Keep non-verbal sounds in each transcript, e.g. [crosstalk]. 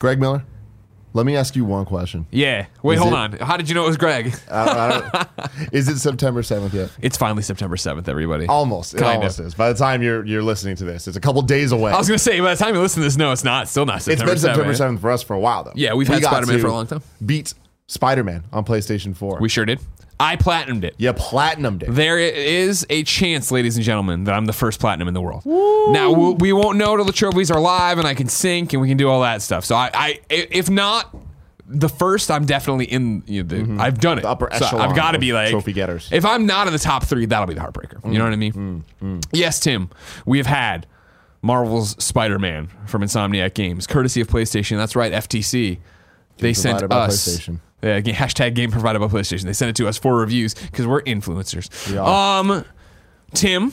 Greg Miller, let me ask you one question. Yeah. Wait, Is hold it- on. How did you know it was Greg? [laughs] I- I don't- is it September 7th yet? It's finally September 7th, everybody. Almost. It Kinda. almost is. By the time you're you're listening to this, it's a couple days away. I was going to say, by the time you listen to this, no, it's not. Still not it's September been September 7th. 7th for us for a while, though. Yeah, we've We had got Spider-Man to for a long time. Beat Spider Man on PlayStation 4. We sure did. I platinumed it. yeah, platinumed it. There is a chance, ladies and gentlemen, that I'm the first platinum in the world. Now we, won't know till the trophies are live and I can sync and we can do all that stuff. So I, I if not the first, I'm definitely in. You know, the, mm-hmm. I've done it. The upper So echelon I've got to be like trophy getters. If I'm not in the top three, that'll be the heartbreaker. You know what I mean? Mm, mm, mm. Yes, Tim. We have had Marvel's Spider-Man from Insomniac Games, courtesy of PlayStation. That's right, FTC. They sent us Yeah, hashtag game provided by PlayStation. They sent it to us for reviews because we're influencers. We are. Um, Tim,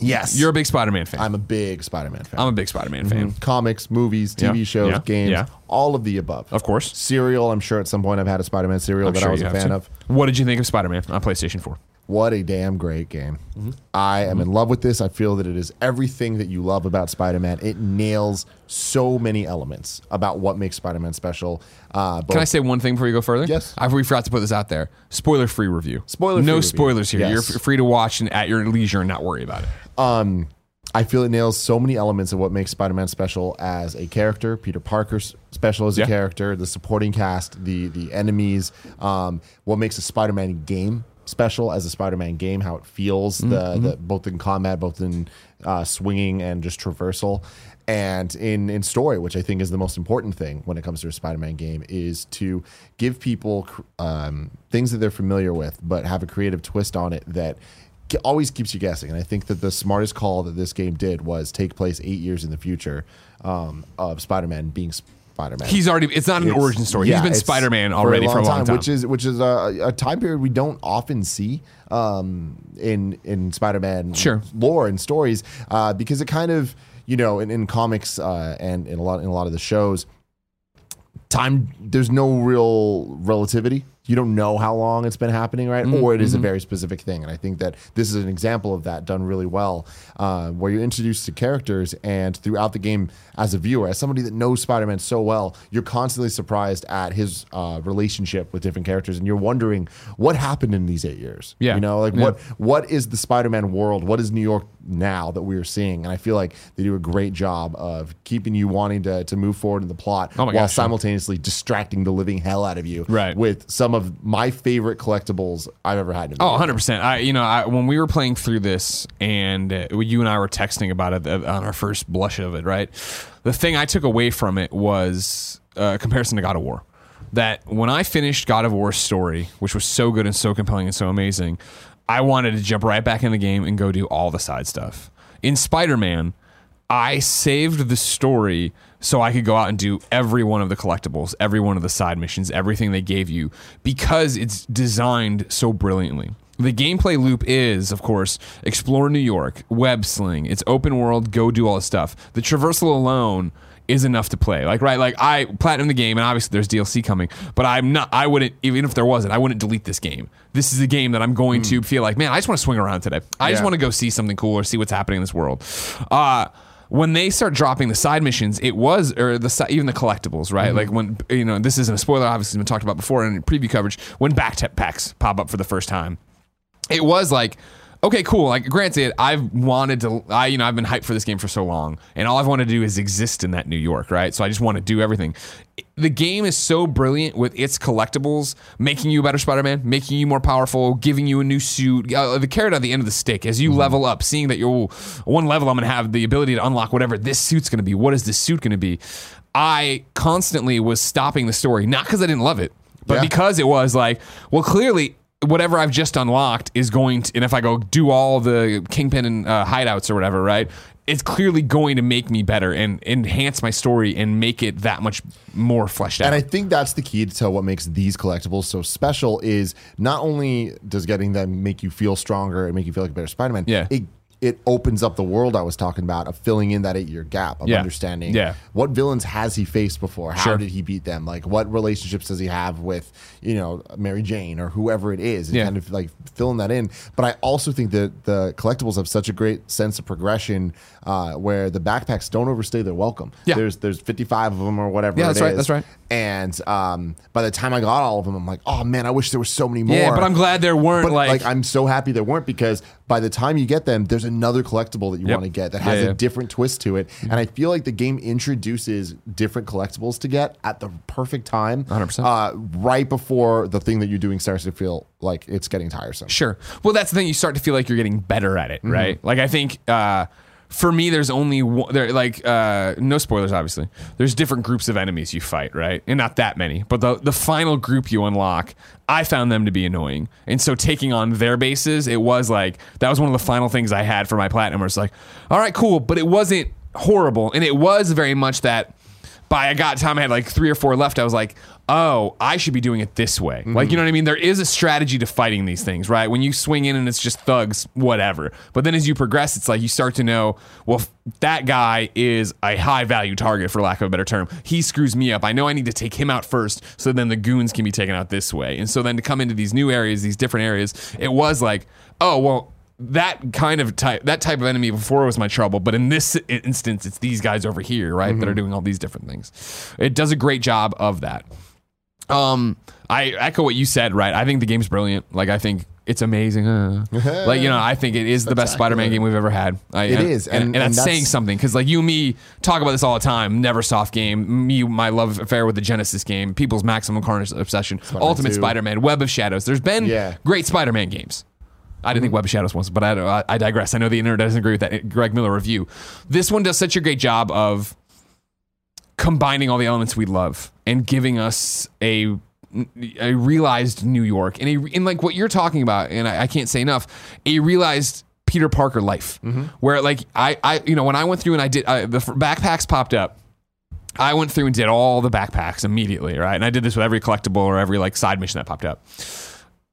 yes. you're a big Spider-Man fan. I'm, a big Spider Man fan. I'm a big Spider-Man fan, Comics, movies, TV Yeah, shows, yeah, games, yeah. all of the above. of course. Cereal, I'm sure at some point I've had a Spider Man cereal I'm that sure I was a fan to. of. What did you think of Spider-Man on PlayStation 4? What a damn great game. Mm-hmm. I am in love with this. I feel that it is everything that you love about Spider Man. It nails so many elements about what makes Spider Man special. Uh, Can I say one thing before you go further? Yes. I we forgot to put this out there. Spoiler-free review. Spoiler-free No review. spoilers here. Yes. You're free to watch and at your leisure and not worry about it. Um, I feel it nails so many elements of what makes Spider-Man special as a character. Peter Parker's special as Yeah. a character, the supporting cast, the the enemies, um, what makes a Spider-Man game special as a Spider-Man game, how it feels, the, the both in combat, both in uh, swinging and just traversal, and in in story, which I think is the most important thing when it comes to a Spider-Man game, is to give people um, things that they're familiar with, but have a creative twist on it that always keeps you guessing. And I think that the smartest call that this game did was take place eight years in the future um, of Spider-Man being Spider-Man. He's already. It's not an It's- origin story. yeah, He's been Spider-Man already for a long time. which is which is a, a time period we don't often see um, in in Spider-Man Sure. lore and stories uh, because it kind of you know in, in comics uh, and in a lot in a lot of the shows time there's no real relativity you don't know how long it's been happening right Mm-hmm. or it is a very specific thing and i think that this is an example of that done really well uh, where you're introduced to characters and throughout the game as a viewer as somebody that knows spider-man so well you're constantly surprised at his uh, relationship with different characters and you're wondering what happened in these eight years Yeah. you know like Yeah. what what is the spider-man world what is new york now that we are seeing and i feel like they do a great job of keeping you wanting to, to move forward in the plot Oh while gosh, simultaneously distracting the living hell out of you Right. with some of my favorite collectibles I've ever had. Oh, video. 100 percent. I, you know, I, when we were playing through this, and uh, you and I were texting about it uh, on our first blush of it, right? The thing I took away from it was uh, a comparison to God of War. That when I finished God of War's story, which was so good and so compelling and so amazing, I wanted to jump right back in the game and go do all the side stuff. In Spider Man, I saved the story so I could go out and do every one of the collectibles, every one of the side missions, everything they gave you because it's designed so brilliantly. The gameplay loop is, of course, explore New York, web sling. It's open world, go do all this stuff. The traversal alone is enough to play. Like right, like I platinum the game, and obviously there's DLC coming, but I'm not. I wouldn't even if there wasn't. I wouldn't delete this game. This is a game that I'm going to feel like, man, I just want to swing around today. I just want to go see something cool or see what's happening in this world. Uh, when they start dropping the side missions, it was or the even the collectibles, right? Like when you know this isn't a spoiler, obviously it's been talked about before in preview coverage. When backpacks pop up for the first time, it was like okay cool. Like granted i've wanted to i you know i've been hyped for this game for so long and all i've wanted to do is exist in that new york right? So i just want to do everything. The game is so brilliant with its collectibles making you a better spider-man making you more powerful giving you a new suit uh, the carrot at the end of the stick. As you level up seeing that you're one level i'm going to have the ability to unlock whatever this suit's going to be. What is this suit going to be? I constantly was stopping the story not because i didn't love it but Yeah. because it was like well clearly whatever I've just unlocked is going to, and if I go do all the kingpin and uh, hideouts or whatever, right? It's clearly going to make me better and enhance my story and make it that much more fleshed out. And I think that's the key to tell what makes these collectibles so special is not only does getting them make you feel stronger and make you feel like a better Spider-Man, Yeah. it it opens up the world I was talking about of filling in that eight year gap of Yeah. understanding Yeah. what villains has he faced before? How Sure. did he beat them? Like what relationships does he have with, you know, Mary Jane or whoever it is? And Yeah. kind of like filling that in. But I also think that the collectibles have such a great sense of progression uh, where the backpacks don't overstay their welcome. Yeah. There's there's 55 of them or whatever. Yeah, it that's right, is. that's right. And um, by the time I got all of them, I'm like, oh man, I wish there was so many more. Yeah, but I'm glad there weren't But like, like, I'm so happy there weren't because by the time you get them, there's another collectible that you Yep. want to get that has yeah. a different twist to it. And I feel like the game introduces different collectibles to get at the perfect time, 100%. uh, right before the thing that you're doing starts to feel like it's getting tiresome. Sure. Well, that's the thing. You start to feel like you're getting better at it, Mm-hmm. right? Like I think uh, for me, there's only one. There, like uh, no spoilers, obviously. There's different groups of enemies you fight, right? And not that many, but the the final group you unlock, I found them to be annoying. And so taking on their bases, it was like that was one of the final things I had for my platinum. Where it's like, all right, cool, but it wasn't horrible, and it was very much that by I got time I had like three or four left, I was like, oh, I should be doing it this way. Like, mm-hmm. you know what I mean? There is a strategy to fighting these things, right? When you swing in and it's just thugs, whatever. But then as you progress, it's like you start to know, well, that guy is a high value target, for lack of a better term. He screws me up. I know I need to take him out first so then the goons can be taken out this way. And so then to come into these new areas, these different areas, it was like, oh, well, that kind of type that type of enemy before was my trouble but in this instance it's these guys over here right that are doing all these different things. It does a great job of that. Um i echo what you said right? I think the game's brilliant. Like i think it's amazing uh. [laughs] like you know i think it is the best spider-man game we've ever had. I, It and, is, and, and- and, that's, that's- saying something because like you and me talk about this all the time. Neversoft game. Me my love affair with the genesis game people's maximum carnage obsession ultimate 2. spider-man web of shadows. There's been Yeah. great spider-man games I didn't think mm-hmm. Web of Shadows was, but I, I digress. I know the internet doesn't agree with that Greg Miller review. This one does such a great job of combining all the elements we love and giving us a a realized New York and a and like what you're talking about, and I, I can't say enough, a realized Peter Parker life, mm-hmm. where like I I you know when I went through and I did I, the f- backpacks popped up. I went through and did all the backpacks immediately, right? And I did this with every collectible or every like side mission that popped up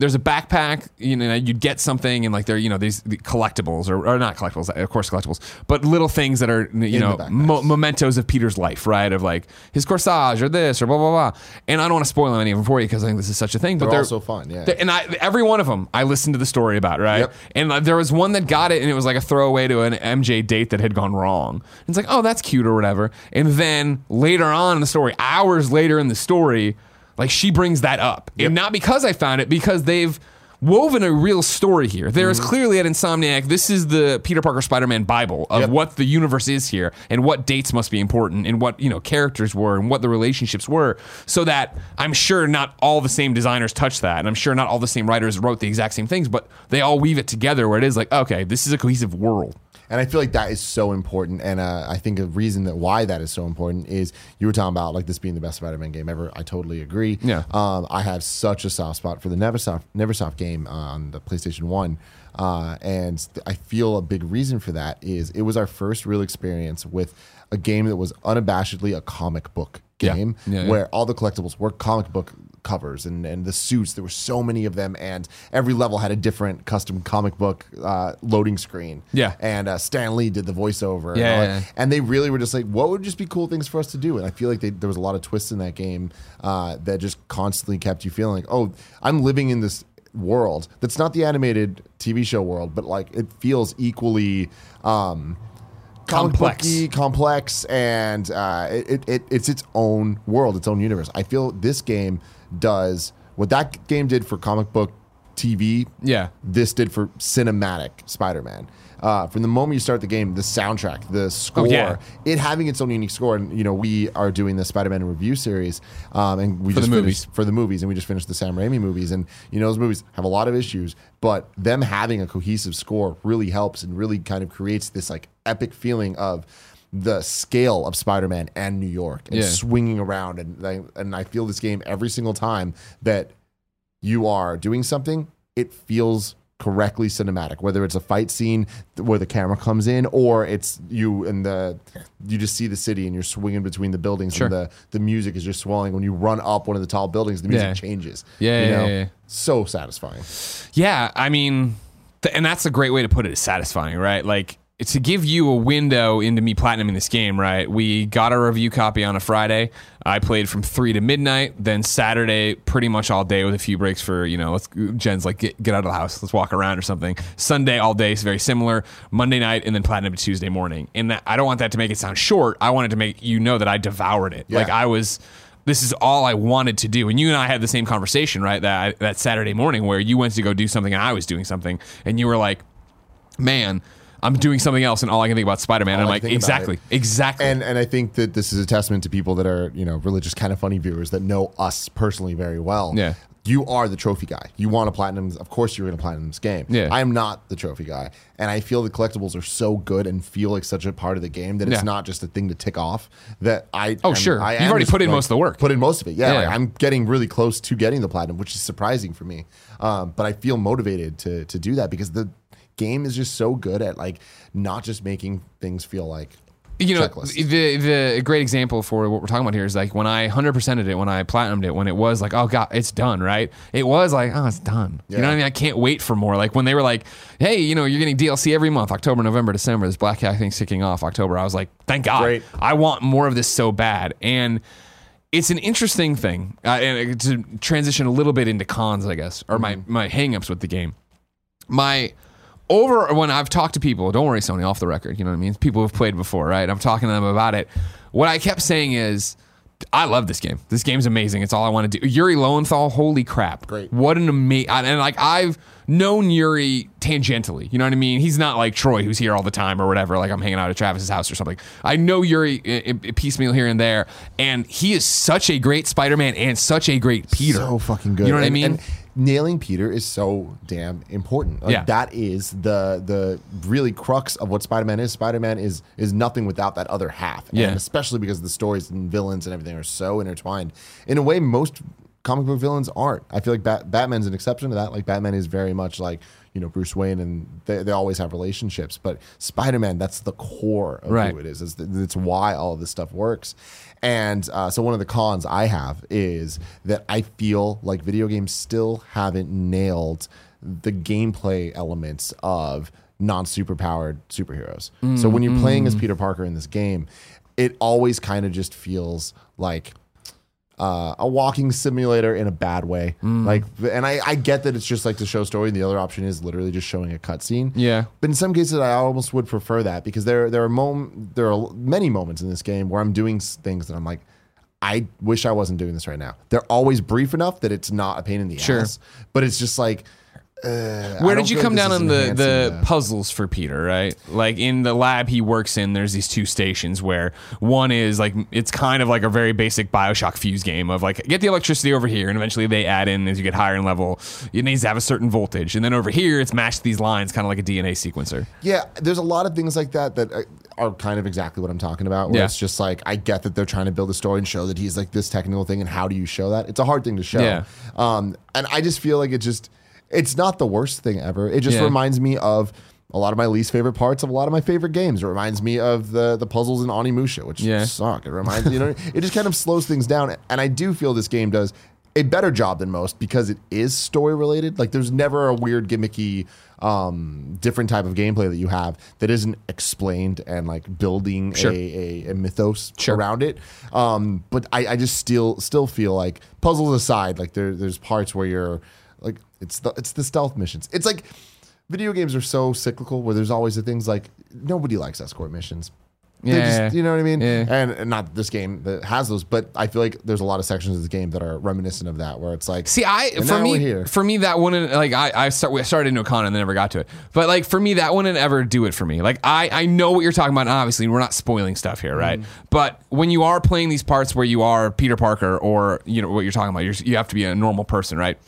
there's a backpack, you know, you'd get something and like there, you know, these the collectibles or, or not collectibles, of course collectibles, but little things that are, you In know, mo- mementos of Peter's life, right? Of like his corsage or this or blah, blah, blah. And I don't want to spoil any of them for you because I think this is such a thing, but They're they're also fun, yeah. and I, every one of them, I listened to the story about, right? Yep. And like, there was one that got it, and it was like a throwaway to an MJ date that had gone wrong. It's like, oh, that's cute or whatever. And then later on in the story, hours later in the story, like she brings that up, and not because I found it, because they've woven a real story here. There is Mm-hmm. clearly at Insomniac, this is the Peter Parker Spider-Man Bible of Yep. what the universe is here and what dates must be important and what, you know, characters were and what the relationships were so that I'm sure not all the same designers touched that and I'm sure not all the same writers wrote the exact same things, but they all weave it together where it is like, okay, this is a cohesive world. And I feel like that is so important. And uh, I think a reason that why that is so important is you were talking about like this being the best Spider-Man game ever. I totally agree. Yeah. Um, I have such a soft spot for the Neversoft Neversoft game uh, on the PlayStation One. Uh, and I feel a big reason for that is it was our first real experience with a game that was unabashedly a comic book game Yeah, yeah. where all the collectibles were comic book covers and, and the suits. There were so many of them, and every level had a different custom comic book uh, loading screen. Yeah. And uh, Stan Lee did the voiceover. and, Yeah, all yeah, yeah. and they really were just like, what would just be cool things for us to do? And I feel like they, there was a lot of twists in that game uh, that just constantly kept you feeling like, oh, I'm living in this world that's not the animated TV show world, but like it feels equally. Um, comic Complex. booky, complex, and uh, it, it it's its own world, its own universe. I feel this game does what that game did for comic book TV. Yeah. this did for cinematic Spider-Man. Uh, from the moment you start the game, the soundtrack, the score, Oh, yeah. it having its own unique score, and you know we are doing the Spider-Man review series, um, and we For just the movies. for the movies, and we just finished the Sam Raimi movies, and you know those movies have a lot of issues, but them having a cohesive score really helps and really kind of creates this like epic feeling of the scale of Spider-Man and New York and Yeah. swinging around, and I, and I feel this game every single time that you are doing something, it feels correctly cinematic. Whether it's a fight scene where the camera comes in, or it's you and the you just see the city and you're swinging between the buildings, Sure. and the the music is just swelling. When you run up one of the tall buildings, the music Yeah. changes. Yeah, you know? yeah, yeah. so satisfying. Yeah, I mean, and that's a great way to put it. Is satisfying, right? Like to give you a window into me platinuming this game, right? We got a review copy on a Friday. I played from three to midnight. Then Saturday, pretty much all day with a few breaks for you know. Let's Jen's like get, get out of the house. Let's walk around or something. Sunday all day is very similar. Monday night and then platinum to Tuesday morning. And that, I don't want that to make it sound short. I wanted to make you know that I devoured it. Like I was this is all I wanted to do. And you and I had the same conversation, right? That that Saturday morning where you went to go do something and I was doing something, and you were like, "Man, I'm doing something else, and all I can think about Spider Man." I'm like, "Exactly, exactly." And and I think that this is a testament to people that are you know religious Kinda Funny viewers that know us personally very well. Yeah. You are the trophy guy. You want a platinum. Of course, you're going to platinum this game. Yeah. I am not the trophy guy, and I feel the collectibles are so good and feel like such a part of the game that it's not just a thing to tick off. That I Oh, am- sure. I You've am already put in most of the work. Put in most of it. Yeah, Yeah. like, I'm getting really close to getting the platinum, which is surprising for me. Um, but I feel motivated to to do that because the game is just so good at like not just making things feel like you know checklist. the the great example for what we're talking about here is like when I hundred percented it when I platinumed it when it was like oh god it's done right? It was like oh it's done. You know what I mean? I can't wait for more. Like when they were like hey you know you're getting DLC every month October November December this Black Cat thing's kicking off October. I was like thank God. Great. I want more of this so bad. And it's an interesting thing uh, and to transition a little bit into cons I guess or my my hangups with the game. My over when I've talked to people, don't worry, Sony, off the record, you know what I mean? People who've played before, right? I'm talking to them about it. What I kept saying is, I love this game. This game's amazing. It's all I want to do. Yuri Lowenthal, holy crap. Great. What an amazing. And like, I've known Yuri tangentially. You know what I mean? He's not like Troy, who's here all the time or whatever. Like, I'm hanging out at Travis's house or something. I know Yuri piecemeal here and there. And he is such a great Spider Man and such a great Peter. so fucking good. You know what I mean? And nailing Peter is so damn important. Like, Yeah. that is the the really crux of what Spider Man is. Spider Man is is nothing without that other half. Yeah. and especially because the stories and villains and everything are so intertwined in a way most comic book villains aren't. I feel like Bat- Batman's an exception to that. Like Batman is very much like you know Bruce Wayne, and they, they always have relationships. But Spider Man, that's the core of Right. who it is. It's, it's why all of this stuff works. And uh, so one of the cons I have is that I feel like video games still haven't nailed the gameplay elements of non superpowered superheroes. So when you're playing as Peter Parker in this game, it always kind of just feels like uh, a walking simulator in a bad way. Mm. Like, and I, I get that it's just like to show story. And the other option is literally just showing a cutscene. Yeah. But in some cases, I almost would prefer that because there there are mom- there are many moments in this game where I'm doing things that I'm like, I wish I wasn't doing this right now. They're always brief enough that it's not a pain in the Sure. ass. But it's just like. Uh, Where did you come down on the, the puzzles for Peter, right? Like in the lab he works in, there's these two stations where one is like, it's kind of like a very basic Bioshock fuse game of like, get the electricity over here. And eventually they add in as you get higher in level, it needs to have a certain voltage. And then over here, it's matched these lines, kind of like a DNA sequencer. Yeah, there's a lot of things like that that are- are kind of exactly what I'm talking about. Where Yeah. it's just like I get that they're trying to build a story and show that he's like this technical thing, and how do you show that? It's a hard thing to show. Yeah. Um, and I just feel like it just it's not the worst thing ever. It just Yeah. reminds me of a lot of my least favorite parts of a lot of my favorite games. It reminds me of the the puzzles in Onimusha, which Yeah. suck. It reminds you know [laughs] it just kind of slows things down. And I do feel this game does a better job than most because it is story related. Like there's never a weird gimmicky um different type of gameplay that you have that isn't explained and like building Sure. a, a, a mythos Sure. around it. Um but I, I just still still feel like puzzles aside, like there there's parts where you're like it's the it's the stealth missions. It's like video games are so cyclical where there's always the things like nobody likes escort missions. They Yeah. just, you know what I mean? Yeah. And, and not this game that has those, but I feel like there's a lot of sections of the game that are reminiscent of that, where it's like, See, I for me here. for me that wouldn't like I I start we started into a con and then never got to it. But like for me that wouldn't ever do it for me. Like I I know what you're talking about. And obviously, we're not spoiling stuff here, right? Mm-hmm. But when you are playing these parts where you are Peter Parker or you know what you're talking about, you're, you have to be a normal person, right?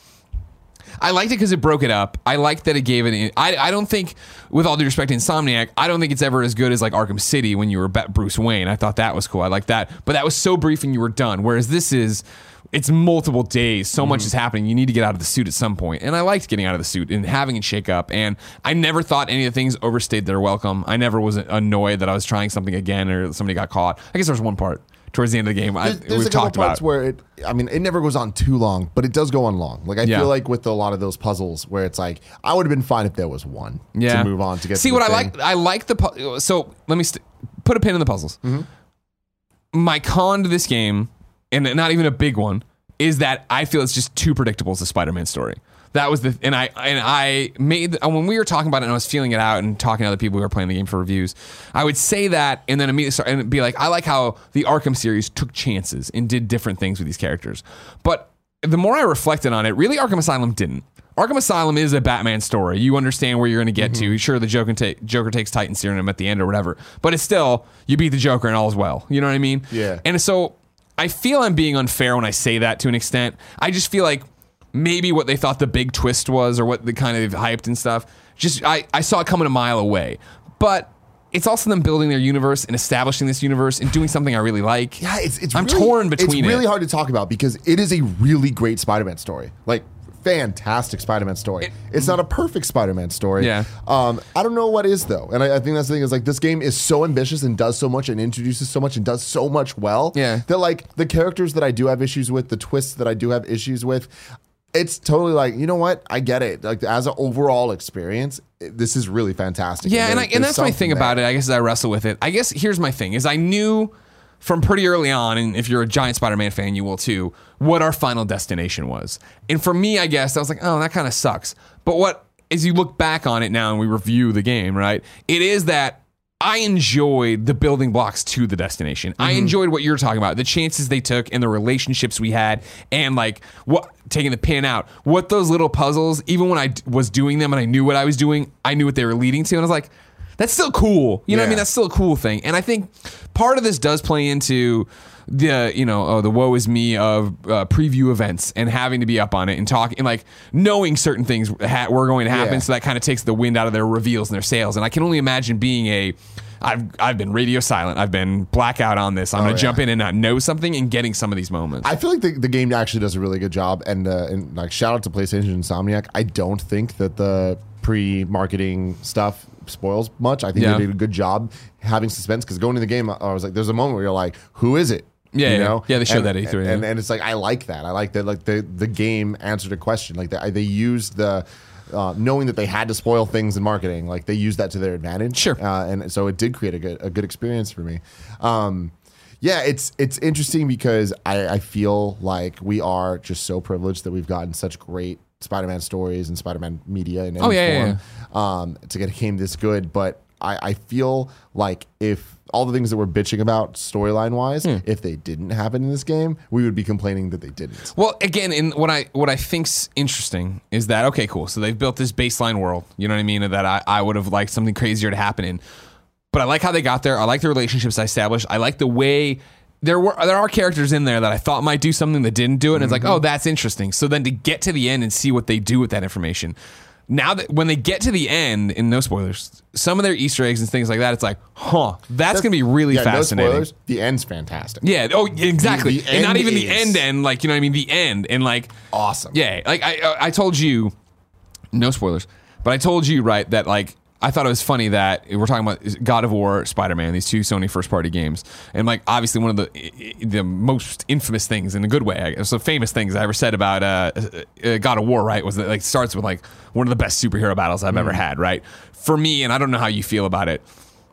I liked it because it broke it up. I liked that it gave it. I, I don't think, with all due respect to Insomniac, I don't think it's ever as good as like Arkham City when you were Bruce Wayne. I thought that was cool. I like that. But that was so brief and you were done. Whereas this is, it's multiple days. So much mm. is happening. You need to get out of the suit at some point. And I liked getting out of the suit and having it shake up. And I never thought any of the things overstayed their welcome. I never was annoyed that I was trying something again or somebody got caught. I guess there was one part. Towards the end of the game. I, There's, there's we've a talked parts about. where it. I mean, it never goes on too long, but it does go on long. Like I Yeah. feel like with a lot of those puzzles, where it's like I would have been fine if there was one yeah. to move on to get. See to what I like. I like the pu- so. Let me st- put a pin in the puzzles. Mm-hmm. My con to this game, and not even a big one, is that I feel it's just too predictable as a Spider-Man story. That was the and I and I made uh, when we were talking about it and I was feeling it out and talking to other people who were playing the game for reviews. I would say that and then immediately start and be like, I like how the Arkham series took chances and did different things with these characters. But the more I reflected on it, really Arkham Asylum didn't. Arkham Asylum is a Batman story. You understand where you're going to get to. Mm-hmm. Sure, the Joker, ta- Joker takes Titan Serum at the end or whatever, but it's still you beat the Joker and all is well. You know what I mean? Yeah. And so I feel I'm being unfair when I say that to an extent. I just feel like maybe what they thought the big twist was or what the kind of hyped and stuff. Just I, I saw it coming a mile away. But it's also them building their universe and establishing this universe and doing something I really like. Yeah, it's, it's I'm really- torn between It's really it. hard to talk about because it is a really great Spider-Man story. Like fantastic Spider-Man story. it's not a perfect Spider-Man story. Yeah. Um, I don't know what is though, and I, I think that's the thing is like this game is so ambitious and does so much and introduces so much and does so much well. Yeah. That like the characters that I do have issues with, the twists that I do have issues with. It's totally like you know what I get it like as an overall experience this is really fantastic Yeah, and, there- I, and that's my thing something about it. I guess as I wrestle with it. I guess here's my thing: is I knew from pretty early on, and if you're a giant Spider-Man fan, you will too, what our final destination was. And for me, I guess I was like, oh, that kind of sucks. But what, as you look back on it now and we review the game, right? It is that. I enjoyed the building blocks to the destination. I mm-hmm. enjoyed what you're talking about, the chances they took and the relationships we had, and like what taking the pin out. What those little puzzles, even when I d- was doing them and I knew what I was doing, I knew what they were leading to, and I was like, that's still cool. You know what I mean? That's still a cool thing. And I think part of this does play into the you know oh, the woe is me of uh, preview events and having to be up on it and talking and like knowing certain things ha- were going to happen. Yeah. So that kind of takes the wind out of their reveals and their sales. And I can only imagine being a I've I've been radio silent. I've been blackout on this. I'm Oh, gonna yeah. jump in and not know something and getting some of these moments. I feel like the, the game actually does a really good job, and, uh, and like shout out to PlayStation Insomniac. I don't think that the pre-marketing stuff spoils much. I think Yeah. they did a good job having suspense because going to the game, I was like, there's a moment where you're like, who is it? Yeah, you yeah. know? Yeah, they showed And- that at E3, and, yeah. and it's like I like that. I like that. Like the the game answered a question. Like they, they used the. Uh, knowing that they had to spoil things in marketing, like they used that to their advantage. Sure. uh, and so it did create a good a good experience for me. Um, yeah, it's it's interesting because I, I feel like we are just so privileged that we've gotten such great Spider-Man stories and Spider-Man media in any Oh, yeah, yeah, form Um, to get a game this good. But I, I feel like if all the things that we're bitching about storyline wise, Hmm. if they didn't happen in this game, we would be complaining that they didn't. Well, again, in what I what I think's interesting is that okay, cool. So they've built this baseline world. You know what I mean? That I, I would have liked something crazier to happen in. But I like how they got there. I like the relationships I established. I like the way there were there are characters in there that I thought might do something that didn't do it. And it's like, oh, that's interesting. So then to get to the end and see what they do with that information. Now that when they get to the end, in no spoilers, some of their Easter eggs and things like that, it's like, huh, that's, gonna be really yeah, fascinating. No spoilers. The end's fantastic. Yeah. Oh, exactly. The and not even the end end, like you know what I mean. The end and like Awesome. Yeah. Like I I told you, no spoilers, but I told you right that like I thought it was funny that we're talking about God of War, Spider Man, these two Sony first party games, and like obviously one of the the most infamous things in a good way, I guess, so famous things I ever said about uh, uh, God of War, right, was that like starts with like one of the best superhero battles I've ever had, right? For me, and I don't know how you feel about it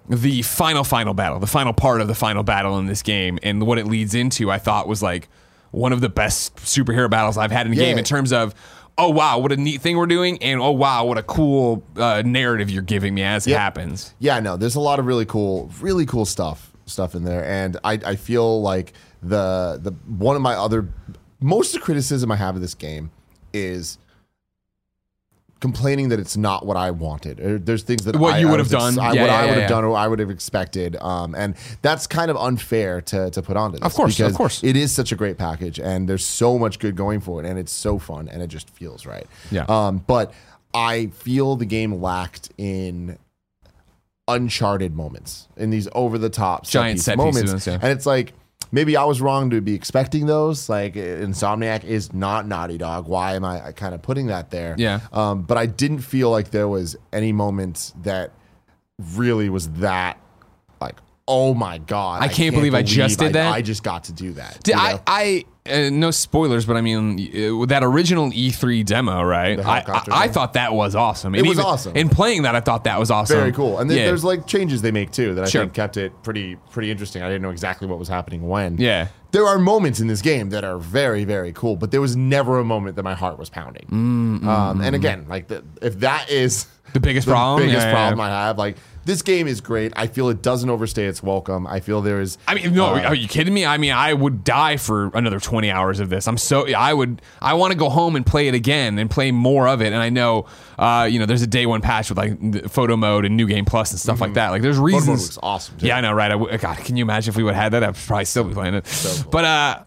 the final final battle the final part of the final battle in this game and what it leads into i thought was like one of the best superhero battles i've had in a Yeah. game in terms of oh wow what a neat thing we're doing and oh wow what a cool uh, narrative you're giving me as it Yep. happens yeah no there's a lot of really cool really cool stuff stuff in there and i, I feel like the the one of my other most of the criticism i have of this game is complaining that it's not what i wanted there's things that What I, you would have ex- done. I, what yeah, i would yeah, have yeah. done or i would have expected um, and that's kind of unfair to, to put onto this Of course, of course. it is such a great package and there's so much good going for it and it's so fun and it just feels right Yeah. um, but i feel the game lacked in uncharted moments in these over the top Giant set moments yeah. and it's like maybe i was wrong to be expecting those like insomniac is not naughty dog why am i kind of putting that there Yeah. um, but i didn't feel like there was any moment that really was that like oh my god, I can't believe I just did I- that. I just got to do that. Did I. I uh, no spoilers, but I mean uh, that original E3 demo, right? The I, I, helicopter I thing? thought that was awesome. It was awesome. In playing that, I thought that was awesome. Very cool. And then Yeah. there's like changes they make too that I Sure. think kept it pretty pretty interesting. I didn't know exactly what was happening when. Yeah. There are moments in this game that are very very cool, but there was never a moment that my heart was pounding. um, and again, like the, if that is Mm, The biggest problem? biggest Yeah, problem yeah. I have, like this game is great. I feel it doesn't overstay its welcome. I feel there is. I mean, no, uh, are you kidding me? I mean, I would die for another 20 hours of this. I'm so, I would, I want to go home and play it again and play more of it. And I know, uh, you know, there's a day one patch with like photo mode and new game plus and stuff like that. Like there's Mm-hmm. Photo mode reasons. looks awesome. Too. Yeah, I know, right? I w- God, can you imagine if we would have had that? I'd probably still be playing it. But, uh,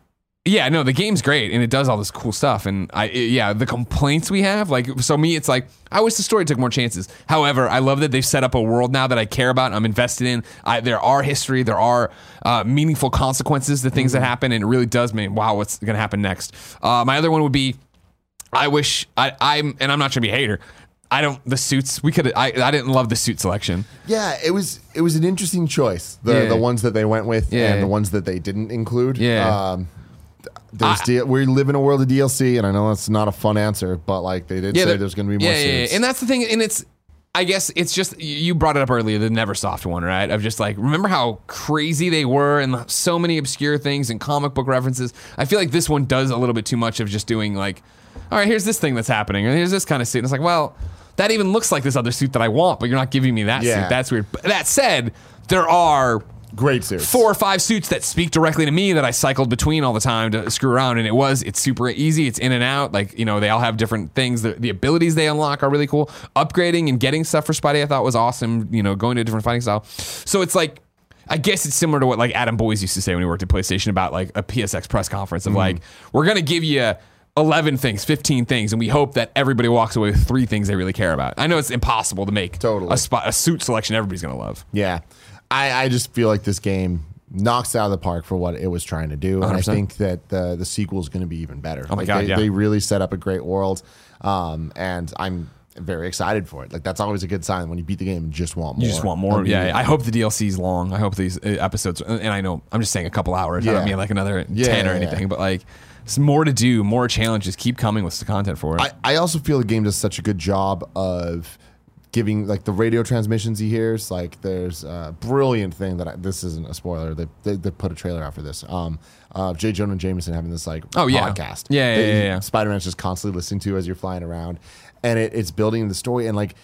yeah, no, the game's great and it does all this cool stuff. And I, it- yeah, the complaints we have, like, so me, it's like, I wish the story took more chances. However, I love that they've set up a world now that I care about. I'm invested in. I, there are history, there are uh, meaningful consequences to things that happen, and it really does mean, wow, what's going to happen next? Uh, my other one would be, I wish I, I'm, and I'm not trying to be a hater. I don't the suits. We could. I I didn't love the suit selection. Yeah, it was it was an interesting choice. The Yeah. the ones that they went with Yeah. and the ones that they didn't include. Yeah. Um, th- there's D- we live in a world of DLC, and I know that's not a fun answer, but like they did say there- there's going to be more yeah, yeah, yeah. and that's the thing. And it's, I guess it's just you brought it up earlier, the NeverSoft one, right? Of just like remember how crazy they were and so many obscure things and comic book references. I feel like this one does a little bit too much of just doing like, all right, here's this thing that's happening, and here's this kind of suit. And it's like, well, that even looks like this other suit that I want, but you're not giving me that Yeah. suit. That's weird. But that said, there are Great suits. four or five suits that speak directly to me that I cycled between all the time to screw around. And it was, it's super easy. It's in and out. Like, you know, they all have different things. The, the abilities they unlock are really cool. Upgrading and getting stuff for Spidey I thought was awesome, you know, going to a different fighting style. So it's like, I guess it's similar to what like Adam Boyes used to say when he worked at PlayStation about like a PSX press conference of mm-hmm. like, we're going to give you 11 things, 15 things, and we hope that everybody walks away with three things they really care about. I know it's impossible to make Totally. a, spot, a suit selection everybody's going to love. Yeah, I, I just feel like this game knocks it out of the park for what it was trying to do, and I 100%. think that the the sequel is going to be even better. Oh my God, they, yeah. they really set up a great world, um, and I'm very excited for it. Like that's always a good sign when you beat the game and just want more. You just want more. Mean, yeah, I hope the DLC is long. I hope these uh, episodes, and I know I'm just saying a couple hours. I don't mean like another Yeah, ten or yeah, anything, yeah. but like it's more to do, more challenges. Keep coming with the content for it. I, I also feel the game does such a good job of giving like the radio transmissions he hears. Like there's a brilliant thing that I, this isn't a spoiler. They, they they put a trailer out for this. Um, uh, J. Jonah Jameson having this like Oh, yeah. podcast. Yeah, yeah, yeah, yeah. Spider Man's just constantly listening to as you're flying around, and it, it's building the story and like.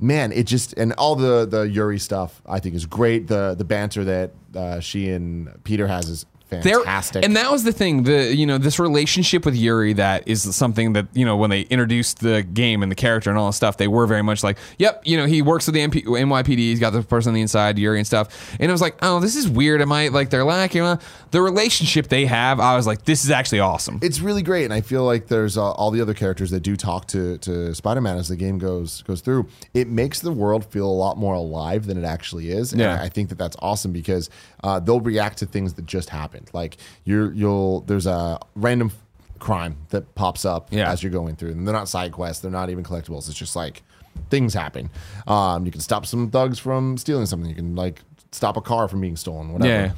Man, it just and all the the Yuri stuff I think is great. The the banter that uh, she and Peter has is They're- fantastic. And that was the thing. The you know this relationship with Yuri that is something that you know when they introduced the game and the character and all this stuff, they were very much like, yep, you know he works with the MP, NYPD, he's got the person on the inside, Yuri and stuff. And it was like, oh, this is weird. Am I like they're lacking uh, the relationship they have? I was like, this is actually awesome. it's really great, and I feel like there's uh, all the other characters that do talk to to Spider-Man as the game goes goes through. It makes the world feel a lot more alive than it actually is. And Yeah. I think that that's awesome because uh, they'll react to things that just happened. Like you're you'll there's a random crime that pops up Yeah. as you're going through, and they're not side quests, they're not even collectibles. It's just like things happen. Um, you can stop some thugs from stealing something. You can like stop a car from being stolen. Whatever. Yeah.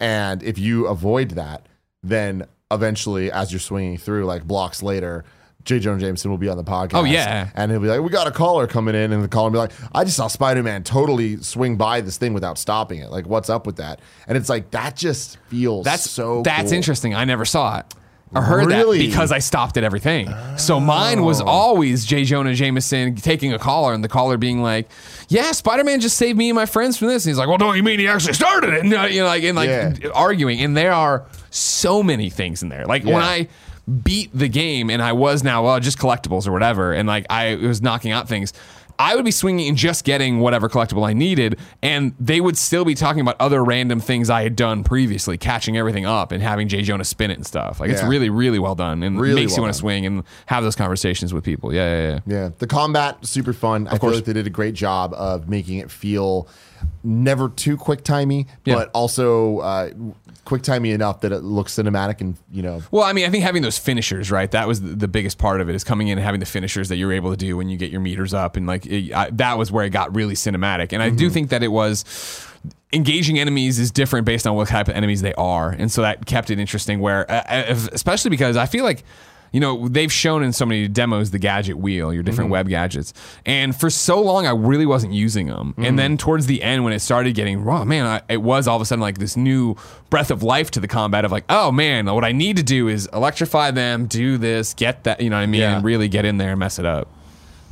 And if you avoid that, then eventually, as you're swinging through, like blocks later, J. Jonah Jameson will be on the podcast. Oh, yeah. and he'll be like, "We got a caller coming in," and the caller will be like, "I just saw Spider Man totally swing by this thing without stopping it. Like, what's up with that?" And it's like that just feels That's so. That's cool. interesting. I never saw it. I heard Really? that because I stopped at everything. So mine was oh. always J. Jonah Jameson taking a caller and the caller being like, "Yeah, Spider Man just saved me and my friends from this." And he's like, "Well, don't you mean he actually started it?" And, [laughs] you know, like and like Yeah. arguing. And there are so many things in there. Like when I beat the game and I was now well just collectibles or whatever, and like I was knocking out things. I would be swinging and just getting whatever collectible I needed, and they would still be talking about other random things I had done previously, catching everything up and having J. Jonah spin it and stuff. Like it's really, really well done, and Really makes you want to swing and have those conversations with people. Yeah, yeah, yeah. Yeah, the combat super fun. I feel course. like they did a great job of making it feel never too quick timey, Yeah. but also uh, quick timey enough that it looks cinematic and you know Well, I mean, I think having those finishers, right? That was the, biggest part of it is coming in and having the finishers that you're able to do when you get your meters up. And like like it, I, that was where it got really cinematic, and I Mm-hmm. do think that it was engaging enemies is different based on what type of enemies they are, and so that kept it interesting. Where, uh, uh, especially because I feel like. You know, they've shown in so many demos the gadget wheel, your different Mm-hmm. web gadgets. And for so long, I really wasn't using them. Mm. And then towards the end, when it started getting, oh man, I, it was all of a sudden like this new breath of life to the combat of like, oh man, what I need to do is electrify them, do this, get that, you know what I mean? Yeah. And really get in there and mess it up.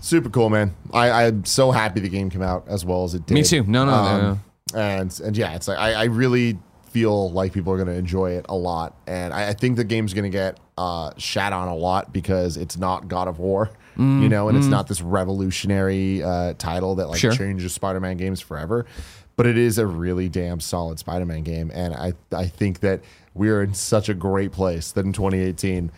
Super cool, man. I, I'm so happy the game came out as well as it did. Me too. No, no, no, no. And and yeah, it's like I, I really feel like people are going to enjoy it a lot, and I, I think the game's going to get uh, shat on a lot because it's not God of War, Mm, you know, and it's not this revolutionary uh, title that like Sure. changes Spider-Man games forever. But it is a really damn solid Spider-Man game, and I I think that we're in such a great place that in 2018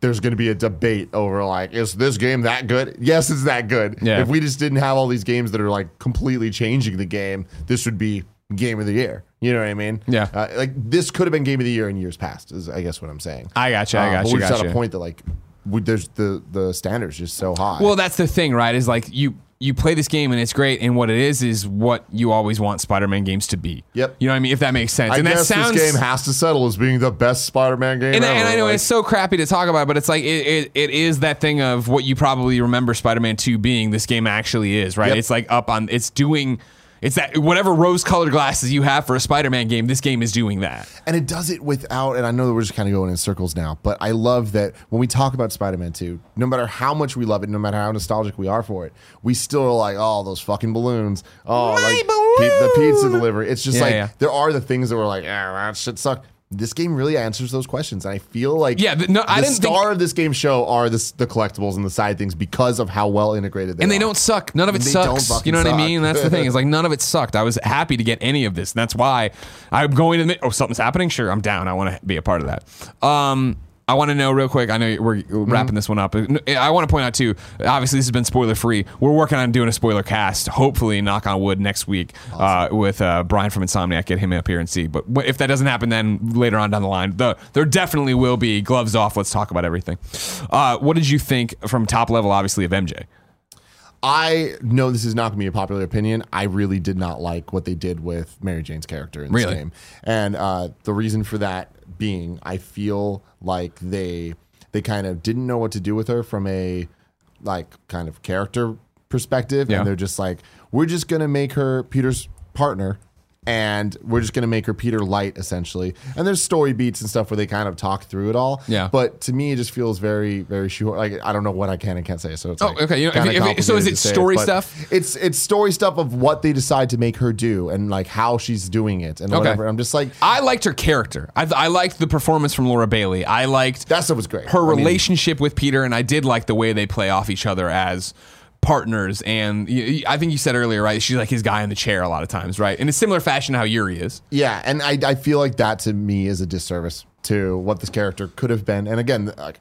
there's going to be a debate over like is this game that good yes it's that good Yeah. if we just didn't have all these games that are like completely changing the game this would be game of the year you know what i mean Yeah. uh, like this could have been game of the year in years past is i guess what i'm saying I got you. I Uh, got but you. we're just at a point that like we, there's the the standards just so high Well, that's the thing, right? Is like you you play this game and it's great, and what it is is what you always want Spider-Man games to be. Yep. You know what I mean? If that makes sense. i and guess that sounds this game has to settle as being the best spider-man game and, ever. and I know Like, it's so crappy to talk about, but it's like it, it, it is that thing of what you probably remember Spider-Man 2 being. This game actually is right. Yep. It's like up on. It's doing. It's that whatever rose-colored glasses you have for a Spider-Man game. This game is doing that. and it does it without and i know that we're just kind of going in circles now but i love that when we talk about spider-man 2 no matter how much we love it no matter how nostalgic we are for it we still are like oh those fucking balloons oh My like pi- the pizza delivery it's just Yeah, like yeah. there are the things that we're like ah that shit sucked this game really answers those questions and i feel like Yeah, the- no, I didn't think- star of this game show are the, the collectibles and the side things because of how well integrated they are. And they don't suck. None of it sucks. You know what I mean? That's the thing. It's like none of it sucked. I was happy to get any of this. And that's why I'm going to admit, oh, something's happening. Sure, I'm down. I want to be a part of that. Um, I want to know real quick. I know we're wrapping this one up. I want to point out too. Obviously, this has been spoiler free. We're working on doing a spoiler cast. Hopefully, knock on wood, next week uh, with uh, Bryan from Insomniac. Get him up here and see. But if that doesn't happen, then later on down the line, the, there definitely will be gloves off. Let's talk about everything. Uh, what did you think from top level, obviously, of MJ? I know this is not going to be a popular opinion. I really did not like what they did with Mary Jane's character in this Really? game, and uh, the reason for that being, I feel like they they kind of didn't know what to do with her from a like kind of character perspective, Yeah. and they're just like, we're just going to make her Peter's partner. And we're just going to make her Peter Light, essentially. And there's story beats and stuff where they kind of talk through it all. Yeah. But to me, it just feels very, very short. Like I don't know what I can and can't say. So it's Oh, like okay. You know, if- if so is it story but stuff? It's it's story stuff of what they decide to make her do and like how she's doing it and Okay. whatever. I'm just like I liked her character. I, I liked the performance from Laura Bailey. I liked that stuff was great. her I mean, relationship with Peter, and I did like the way they play off each other as partners. And I think you said earlier, right? She's like his guy in the chair a lot of times, right? In a similar fashion to how Yuri is. yeah, and I I feel like that to me is a disservice to what this character could have been. And again, like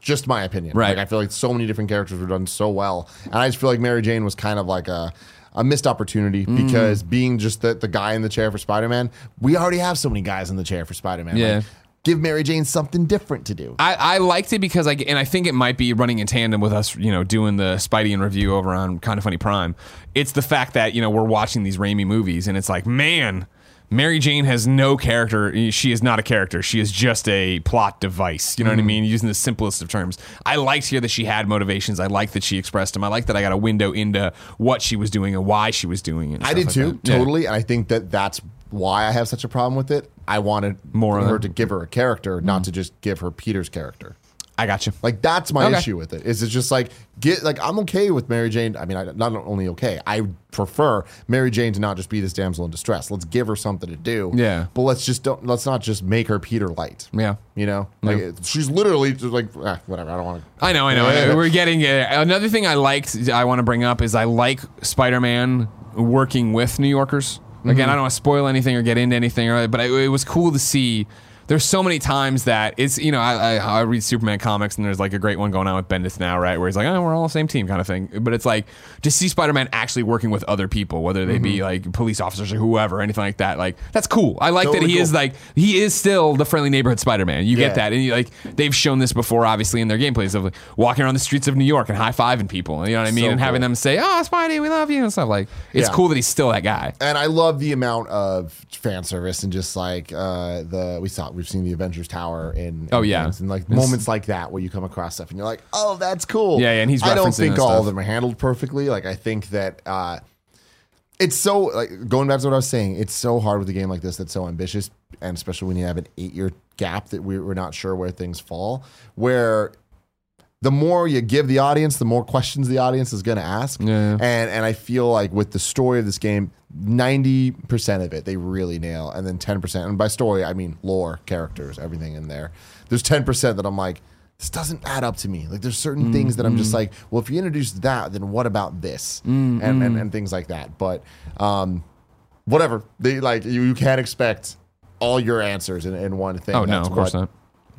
just my opinion. Right. Like I feel like so many different characters were done so well, and I just feel like Mary Jane was kind of like a. A missed opportunity Mm. because being just the, the guy in the chair for Spider Man, we already have so many guys in the chair for Spider Man. Yeah. Give Mary Jane something different to do. I, I liked it because I and I think it might be running in tandem with us, you know, doing the Spidey and review over on Kinda Funny Prime. It's the fact that you know we're watching these Raimi movies and it's like, man, Mary Jane has no character. She is not a character. She is just a plot device. You know what I mm-hmm. mean? Using the simplest of terms. I liked here that she had motivations. I liked that she expressed them. I liked that I got a window into what she was doing and why she was doing it. I did like too, that. Yeah. totally. And I think that that's why I have such a problem with it. I wanted More her to give her a character, not to just give her Peter's character. I got you. Like that's my Okay. issue with it. Is it's just like get like I'm okay with Mary Jane. I mean, I, not only okay, I prefer Mary Jane to not just be this damsel in distress. Let's give her something to do. Yeah. but let's just don't. Let's not just make her Peter Light. Yeah. you know, like it- she's literally just like ah, whatever. I don't want to. I know, I know. I know. We're getting it. another thing I liked. I want to bring up is I like Spider-Man working with New Yorkers. Again, mm-hmm. I don't want to spoil anything or get into anything, but it was cool to see there's so many times that it's you know I, I I read Superman comics and there's like a great one going on with Bendis now right? Where he's like oh we're all the same team kind of thing. But it's like to see Spider-Man actually working with other people whether they be like police officers or whoever anything like that like that's cool. I like that Totally he is like he is still the friendly neighborhood Spider-Man. You Yeah. get that. And you, like they've shown this before obviously in their gameplays of like, walking around the streets of New York and high fiving people you know what I mean? So and having them say oh Spidey we love you and stuff like it's Yeah. cool that he's still that guy. And I love the amount of fan service and just like uh, the we saw we've seen the Avengers Tower in Oh, yeah. and like This- moments like that where you come across stuff and you're like oh that's cool Yeah, yeah, and he's I don't think all stuff. of them are handled perfectly like I think that uh, it's so like going back to what I was saying it's so hard with a game like this that's so ambitious and especially when you have an eight year gap that we, we're not sure where things fall where the more you give the audience, the more questions the audience is going to ask. Yeah. And and I feel like with the story of this game, ninety percent of it they really nail, and then ten percent, and by story I mean lore, characters, everything in there. There's ten percent that I'm like, this doesn't add up to me. Like there's certain mm, things that I'm just mm. like, well, if you introduce that, then what about this, mm, and, and and things like that. But um, whatever they like, you, you can't expect all your answers in, in one thing. oh no of course what- not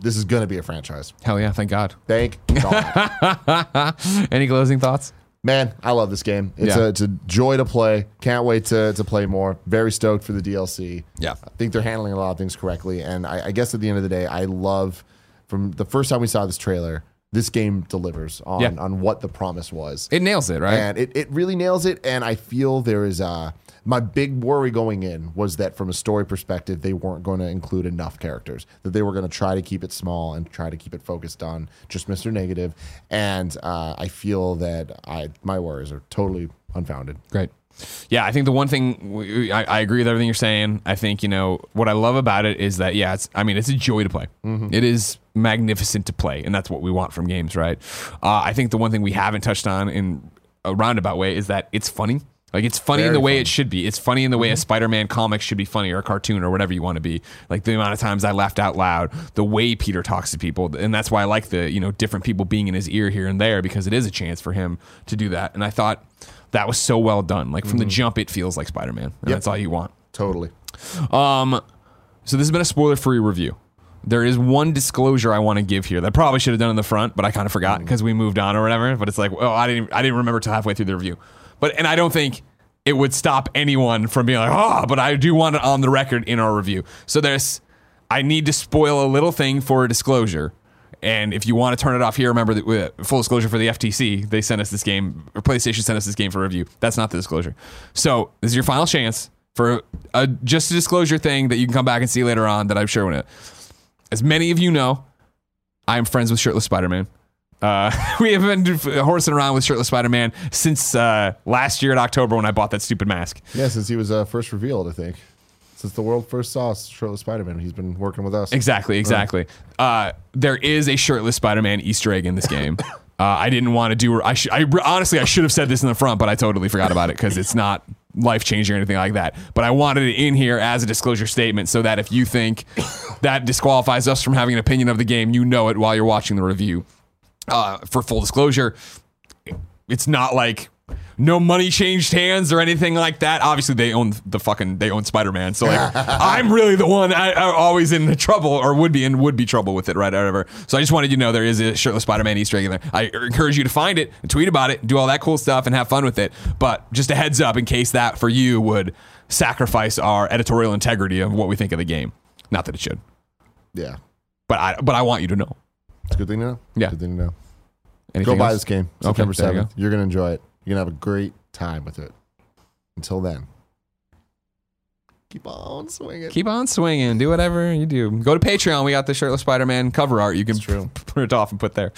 This is going to be a franchise. hell yeah thank God Thank God. [laughs] [laughs] any closing thoughts Man, I love this game. It's, Yeah. a, it's a joy to play. Can't wait to, to play more. Very stoked for the DLC. Yeah. I think they're handling a lot of things correctly. And I, I guess at the end of the day, I love from the first time we saw this trailer, this game delivers on, Yeah. on what the promise was. it nails it right And it, it really nails it. And I feel there is a. My big worry going in was that from a story perspective, they weren't going to include enough characters. That they were going to try to keep it small and try to keep it focused on just Mr. Negative. And uh, I feel that I my worries are totally unfounded. Great. Yeah, I think the one thing we- I, I agree with everything you're saying. I think you know what I love about it is that yeah, it's I mean it's a joy to play. It is magnificent to play, and that's what we want from games, right? Uh, I think the one thing we haven't touched on in a roundabout way is that it's funny. Like it's funny in Very the way funny. it should be. It's funny in the way a mm-hmm. Spider-Man comic should be funny or a cartoon or whatever you want to be. Like the amount of times I laughed out loud, the way Peter talks to people, and that's why I like the you know different people being in his ear here and there because it is a chance for him to do that. And I thought that was so well done. Like from the mm-hmm. jump, it feels like Spider-Man, and Yep. that's all you want. Totally. Um, so this has been a spoiler-free review. There is one disclosure I want to give here that I probably should have done in the front, but I kind of forgot mm. because we moved on or whatever. But it's like, well, I didn't, I didn't remember till halfway through the review. But and I don't think it would stop anyone from being like, oh, but I do want it on the record in our review. So there's, I need to spoil a little thing for a disclosure. And if you want to turn it off here, remember that uh, full disclosure for the FTC, they sent us this game, or PlayStation sent us this game for review. That's not the disclosure. So this is your final chance for a, just a disclosure thing that you can come back and see later on that I'm sure when it. As many of you know, I am friends with Shirtless Spider Man. Uh, [laughs] we have been horsing around with Shirtless Spider Man since uh, last year in October when I bought that stupid mask. Yeah, since he was uh, first revealed, I think. Since the world first saw shirtless Spider-Man, he's been working with us. Exactly, exactly. Uh, there is a shirtless Spider-Man Easter egg in this [laughs] game. Uh, I didn't want to do. I, sh- I honestly I should have said this in the front, but I totally forgot about it because it's not life changing or anything like that. But I wanted it in here as a disclosure statement so that if you think that disqualifies us from having an opinion of the game, you know it while you're watching the review. Uh, for full disclosure, it's not like no money changed hands or anything like that. Obviously, they own the fucking they own Spider Man. So like, [laughs] I'm really the one I, I always in trouble or would be in would be trouble with it, right? Or whatever. So I just wanted you to know there is a shirtless Spider Man Easter egg in there. I encourage you to find it, tweet about it, do all that cool stuff, and have fun with it. But just a heads up in case that for you would sacrifice our editorial integrity of what we think of the game. Not that it should, Yeah. but I but I want you to know. It's a good thing to know. Yeah. Good thing to know. Anything Go buy else? this game Okay, September you 7th. You're going to enjoy it. You're going to have a great time with it. Until then, keep on swinging. Keep on swinging. Do whatever you do. Go to Patreon. We got the shirtless Spider Man cover art. You can [laughs] print it off and put there.